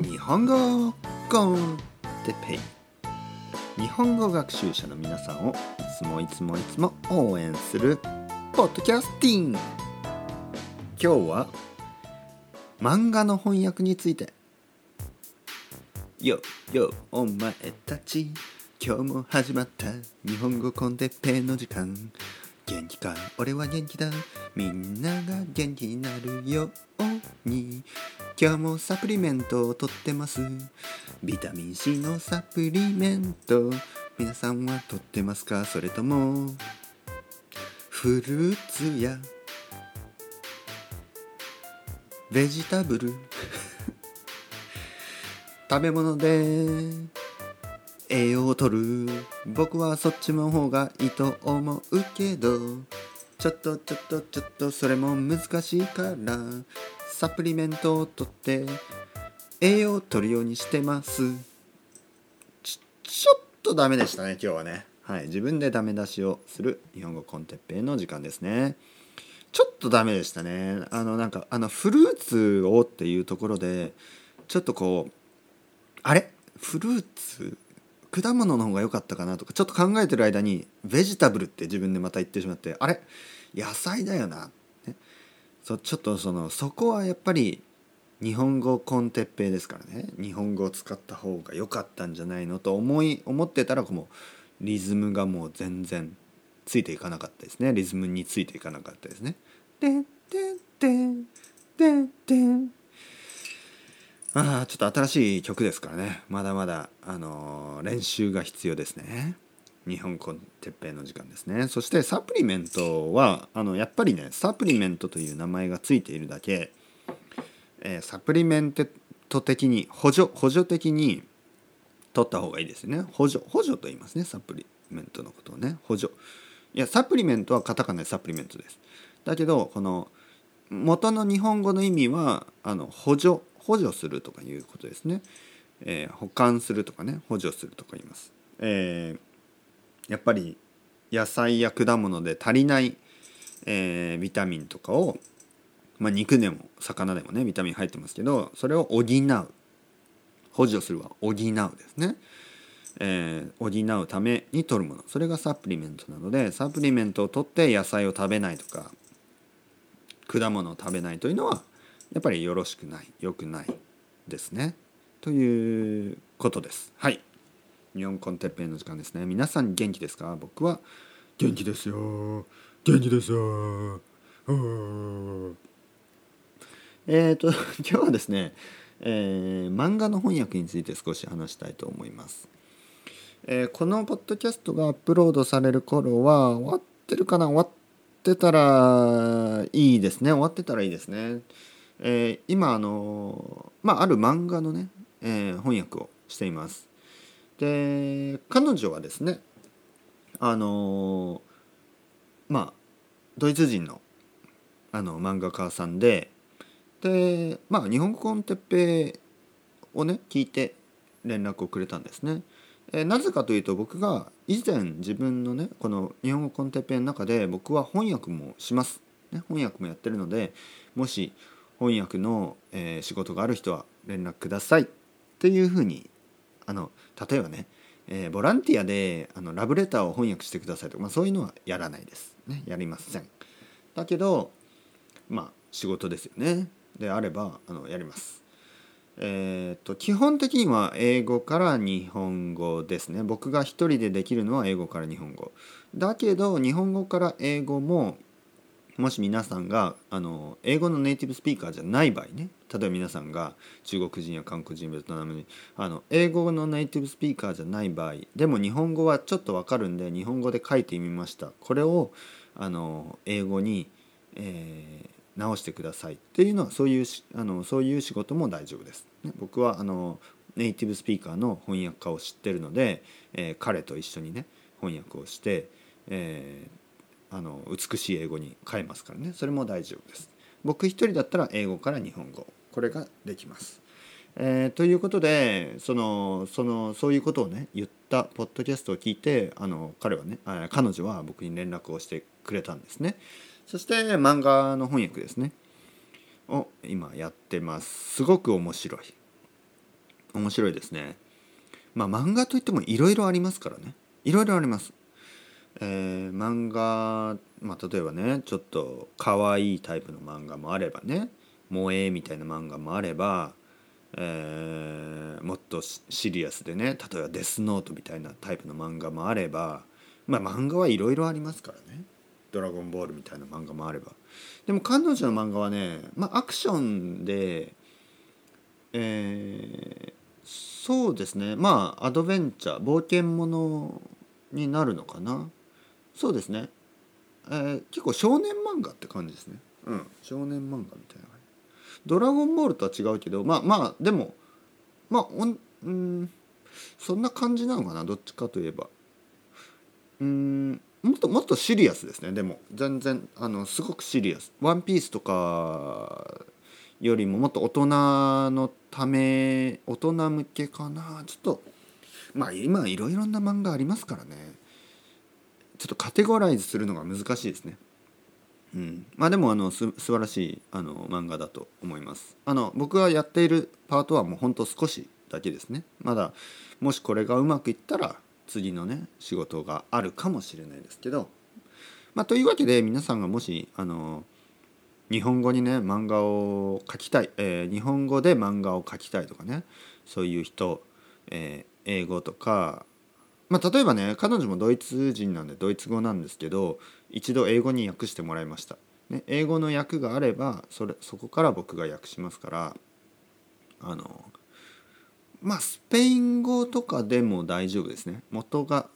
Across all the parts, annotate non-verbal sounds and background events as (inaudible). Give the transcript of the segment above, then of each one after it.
日本語コンテペイ日本語学習者の皆さんをいつもいつもいつも応援するポッドキャスティング。今日は漫画の翻訳について。よよお前たち。今日も始まった。日本語コンテペイの時間。元気か俺は元気だ。みんなが元気になるように。今日もサプリメントをとってます。ビタミン C のサプリメント。皆さんはとってますか？それともフルーツやベジタブル。(laughs) 食べ物で栄養を取る。僕はそっちの方がいいと思うけど。ちょっとちょっとちょっとそれも難しいから。サプリメントを取って。栄養を取るようにしてます。ちちょっとダメでしたね今日はね。はい。自分でダメ出しをする。日本語コンテッペイの時間ですね。ちょっとダメでしたね。あのなんかあのフルーツをっていうところでちょっとこうあれ？フルーツ？果物の方が良かったかなとかちょっと考えてる間にベジタブルって自分でまた言ってしまってあれ？野菜だよな、ね、そちょっとそのそこはやっぱり日本語コンテッペイですからね。日本語を使った方が良かったんじゃないのと思い思ってたらもうリズムがもう全然ついていかなかったですね。リズムについていかなかったですね。でんででででああちょっと新しい曲ですからね。まだまだ、あのー、練習が必要ですね。日本コンテッペイの時間ですね。そしてサプリメントはあのやっぱりねサプリメントという名前がついているだけ、えー、サプリメント的に補助補助的に取った方がいいですね。補助補助と言いますねサプリメントのことをね。補助。いやサプリメントはカタカナでサプリメントです。だけどこの元の日本語の意味はあの補助補助するとかいうことですね、えー、保管するとかね。補助するとか言います、えー、やっぱり野菜や果物で足りない、えー、ビタミンとかを、まあ、肉でも魚でもねビタミン入ってますけどそれを補う。補助するは補うですね、えー、補うために取るもの。それがサプリメントなのでサプリメントを取って野菜を食べないとか果物を食べないというのはやっぱりよろしくない良くないですね。ということです。はい。日本コンテッペイの時間ですね。皆さん元気ですか？僕は元気ですよ。元気ですよ。えっ、ー、と今日はですね、えー、漫画の翻訳について少し話したいと思います、えー、このポッドキャストがアップロードされる頃は終わってるかな？終わってたらいいですね。終わってたらいいですね。えー、今あのまあある漫画のね、えー、翻訳をしています。で彼女はですねあのまあドイツ人のあの漫画家さんででまあ日本語コンテッペをね聞いて連絡をくれたんですね。え、なぜかというと僕が以前自分のねこの日本語コンテッペの中で僕は翻訳もします、ね、翻訳もやってるのでもし翻訳の、えー、仕事がある人は連絡ください。っていうふうにあの例えばね、えー、ボランティアであのラブレターを翻訳してくださいとか、まあ、そういうのはやらないです、ね、やりません。だけどまあ仕事ですよね。であればあのやります。えーと、基本的には英語から日本語ですね。僕が一人でできるのは英語から日本語。だけど日本語から英語ももし皆さんがあの英語のネイティブスピーカーじゃない場合ね例えば皆さんが中国人や韓国人ベトナム人あの英語のネイティブスピーカーじゃない場合でも日本語はちょっとわかるんで日本語で書いてみましたこれをあの英語に、えー、直してくださいっていうのはそういうあのそういう仕事も大丈夫です。ね、僕はあのネイティブスピーカーの翻訳家を知ってるので、えー、彼と一緒にね翻訳をして、えー、あの美しい英語に変えますからね。それも大丈夫です。僕一人だったら英語から日本語。これができます、えー、ということでそのそのそういうことをね言ったポッドキャストを聞いてあの彼はね彼女は僕に連絡をしてくれたんですね。そして漫画の翻訳ですね。を今やってます。すごく面白い。面白いですね。まあ漫画といってもいろいろありますからね。いろいろあります。えー、漫画、まあ、例えばねちょっと可愛いタイプの漫画もあればね萌えみたいな漫画もあれば、えー、もっとシリアスでね例えば「デスノート」みたいなタイプの漫画もあればまあ漫画はいろいろありますからね「ドラゴンボール」みたいな漫画もあれば。でも彼女の漫画はね、まあ、アクションでえー、そうですね。まあアドベンチャー冒険ものになるのかな。そうですね、えー、結構少年漫画って感じですね。うん。少年漫画みたいなドラゴンボールとは違うけどまあまあでもまあうんそんな感じなのかなどっちかといえば。うんもっともっとシリアスですねでも。全然あのすごくシリアス「ワンピースとかよりももっと大人のため大人向けかな。ちょっとまあ今いろいろな漫画ありますからねちょっとカテゴライズするのが難しいですね。うん、まあでもあのす素晴らしいあの漫画だと思います。あの僕がやっているパートはもうほんと少しだけですね。まだもしこれがうまくいったら次のね仕事があるかもしれないですけど。まあ、というわけで皆さんがもしあの日本語にね漫画を描きたい、えー、日本語で漫画を描きたいとかねそういう人、えー、英語とかまあ、例えばね彼女もドイツ人なんでドイツ語なんですけど一度英語に訳してもらいました、ね、英語の訳があればそれそこから僕が訳しますからあのまあスペイン語とかでも大丈夫ですね。元が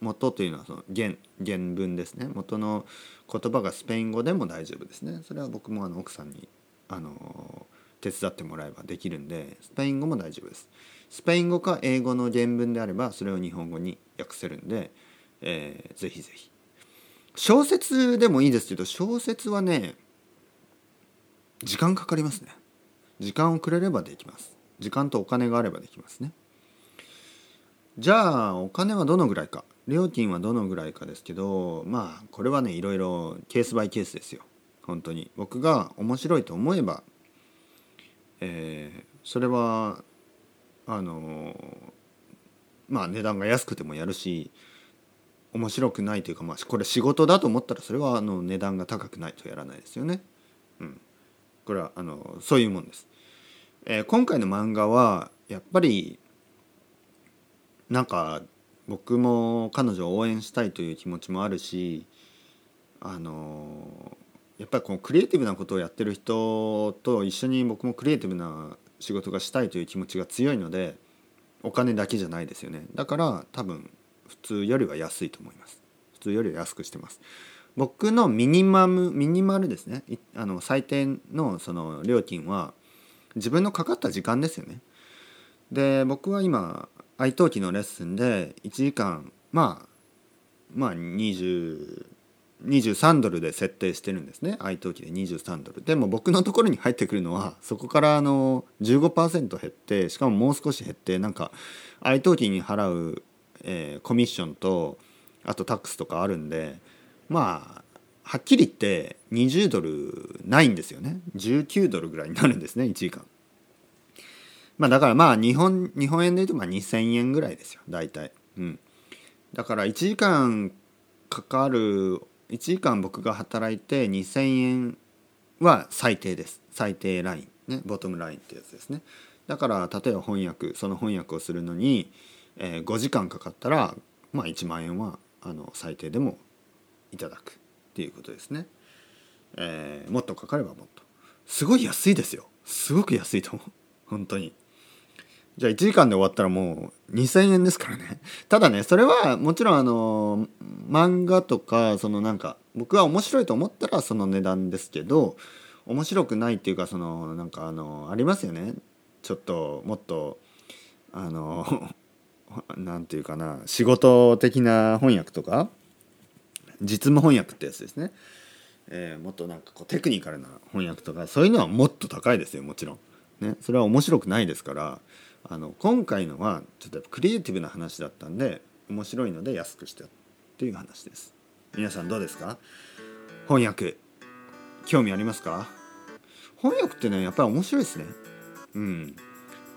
元というのはその原原文ですね。元の言葉がスペイン語でも大丈夫ですね。それは僕もあの奥さんにあの手伝ってもらえばできるんでスペイン語も大丈夫です。スペイン語か英語の原文であればそれを日本語に訳せるんで、えー、ぜひぜひ。小説でもいいですけど小説はね時間かかりますね。時間をくれればできます。時間とお金があればできますね。じゃあお金はどのぐらいか。料金はどのぐらいかですけどまあこれはねいろいろケースバイケースですよ。本当に。僕が面白いと思えば、えー、それはあのまあ値段が安くてもやるし面白くないというか、まあ、これ仕事だと思ったらそれはあの値段が高くないとやらないですよね。うん、これはあのそういうもんです。えー、今回の漫画はやっぱりなんか僕も彼女を応援したいという気持ちもあるしあのやっぱりこのクリエイティブなことをやってる人と一緒に僕もクリエイティブな仕事がしたいという気持ちが強いのでお金だけじゃないですよね。だから多分普通よりは安いと思います。普通よりは安くしてます。僕のミニマムミニマルですね。あの最低のその料金は自分のかかった時間ですよね。で僕は今愛登記のレッスンで1時間まあまあ20 23ドルで設定してるんですね。愛登記で23ドル。でも僕のところに入ってくるのはそこからあの15%減ってしかももう少し減ってなんか愛登記に払う、えー、コミッションとあとタックスとかあるんでまあはっきり言って20ドルないんですよね。19ドルぐらいになるんですね1時間まあだからまあ日本日本円で言うとまあ2000円ぐらいですよ大体。うん。だから1時間かかる1時間僕が働いて2,000円は最低です。最低ラインね。ボトムラインってやつですね。だから例えば翻訳その翻訳をするのに、えー、5時間かかったらまあ1万円はあの最低でもいただく。っていうことですね、えー、もっとかかればもっと。すごい安いですよ。すごく安いと思う。本当に。じゃあ1時間で終わったらもう2,000円ですからね。ただねそれはもちろんあの漫画とかそのなんか僕は面白いと思ったらその値段ですけど面白くないっていうかそのなんかあのありますよね。ちょっともっとあの (laughs) なんていうかな仕事的な翻訳とか実務翻訳ってやつですね、えー、もっとなんかこうテクニカルな翻訳とかそういうのはもっと高いですよもちろん。ね、それは面白くないですから。あの今回のはちょっとクリエイティブな話だったんで面白いので安くしてっていう話です。皆さんどうですか？翻訳。興味ありますか？翻訳ってねやっぱり面白いですね。うん。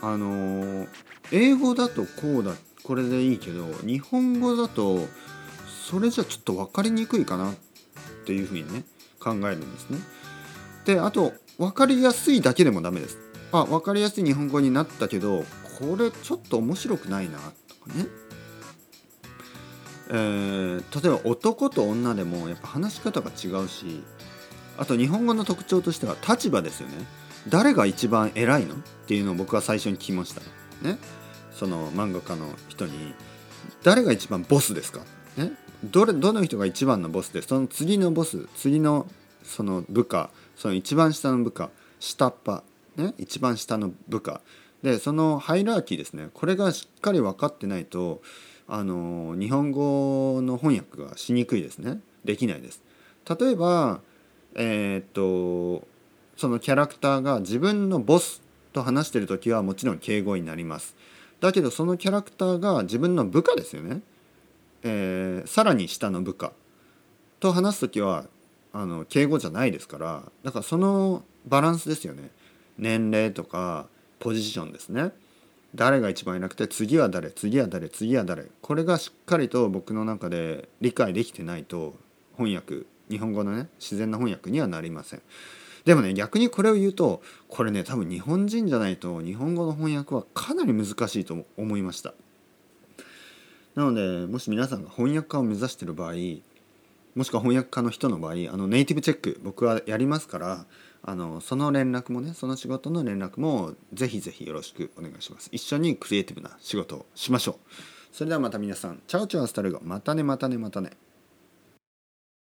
あの英語だとこうだこれでいいけど日本語だとそれじゃちょっと分かりにくいかなっていうふうにね考えるんですね。であと分かりやすいだけでもダメです。あ分かりやすい日本語になったけどこれちょっと面白くないなとかね。えー、例えば男と女でもやっぱ話し方が違うしあと日本語の特徴としては立場ですよね。誰が一番偉いの？っていうのを僕は最初に聞きました。ね。その漫画家の人に誰が一番ボスですか？ね。どれどの人が一番のボスでその次のボス次のその部下その一番下の部下下っ端ね一番下の部下。でそのハイラーキーですね。これがしっかり分かってないとあの日本語の翻訳がしにくいですね。できないです。例えばえー、っとそのキャラクターが自分のボスと話してる時はもちろん敬語になります。だけどそのキャラクターが自分の部下ですよね、えー、さらに下の部下。と話す時はあの敬語じゃないですから。だからそのバランスですよね。年齢とかポジションですね。誰が一番いなくて次は誰次は誰次は誰。これがしっかりと僕の中で理解できてないと翻訳日本語のね自然な翻訳にはなりません。でもね逆にこれを言うとこれね多分日本人じゃないと日本語の翻訳はかなり難しいと思いました。なのでもし皆さんが翻訳家を目指してる場合もしくは翻訳家の人の場合あのネイティブチェック僕はやりますからあのその連絡もねその仕事の連絡もぜひぜひよろしくお願いします。一緒にクリエイティブな仕事をしましょう。それではまた皆さん。チャオチャオスタルゴ。またねまたねまたね。